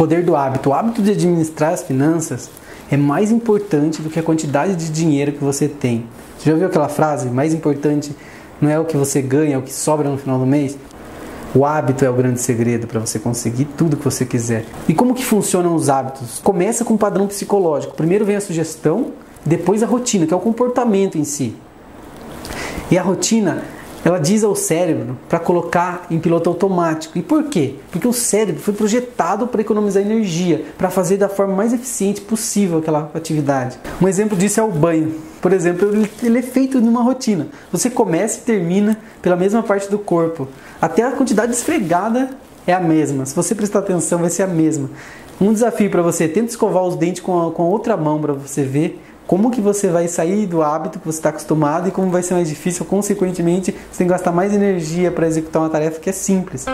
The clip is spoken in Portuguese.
poder do hábito. O hábito de administrar as finanças é mais importante do que a quantidade de dinheiro que você tem. Você já ouviu aquela frase? Mais importante não é o que você ganha, é o que sobra no final do mês? O hábito é o grande segredo para você conseguir tudo que você quiser. E como que funcionam os hábitos? Começa com um padrão psicológico. Primeiro vem a sugestão, depois a rotina, que é o comportamento em si. E a rotina ela diz ao cérebro para colocar em piloto automático. E por quê? Porque o cérebro foi projetado para economizar energia, para fazer da forma mais eficiente possível aquela atividade. Um exemplo disso é o banho. Por exemplo, ele é feito numa rotina. Você começa e termina pela mesma parte do corpo. Até a quantidade esfregada é a mesma. Se você prestar atenção, vai ser a mesma. Um desafio para você, tenta escovar os dentes com a, com a outra mão para você ver como que você vai sair do hábito que você está acostumado e como vai ser mais difícil, consequentemente, você tem que gastar mais energia para executar uma tarefa que é simples.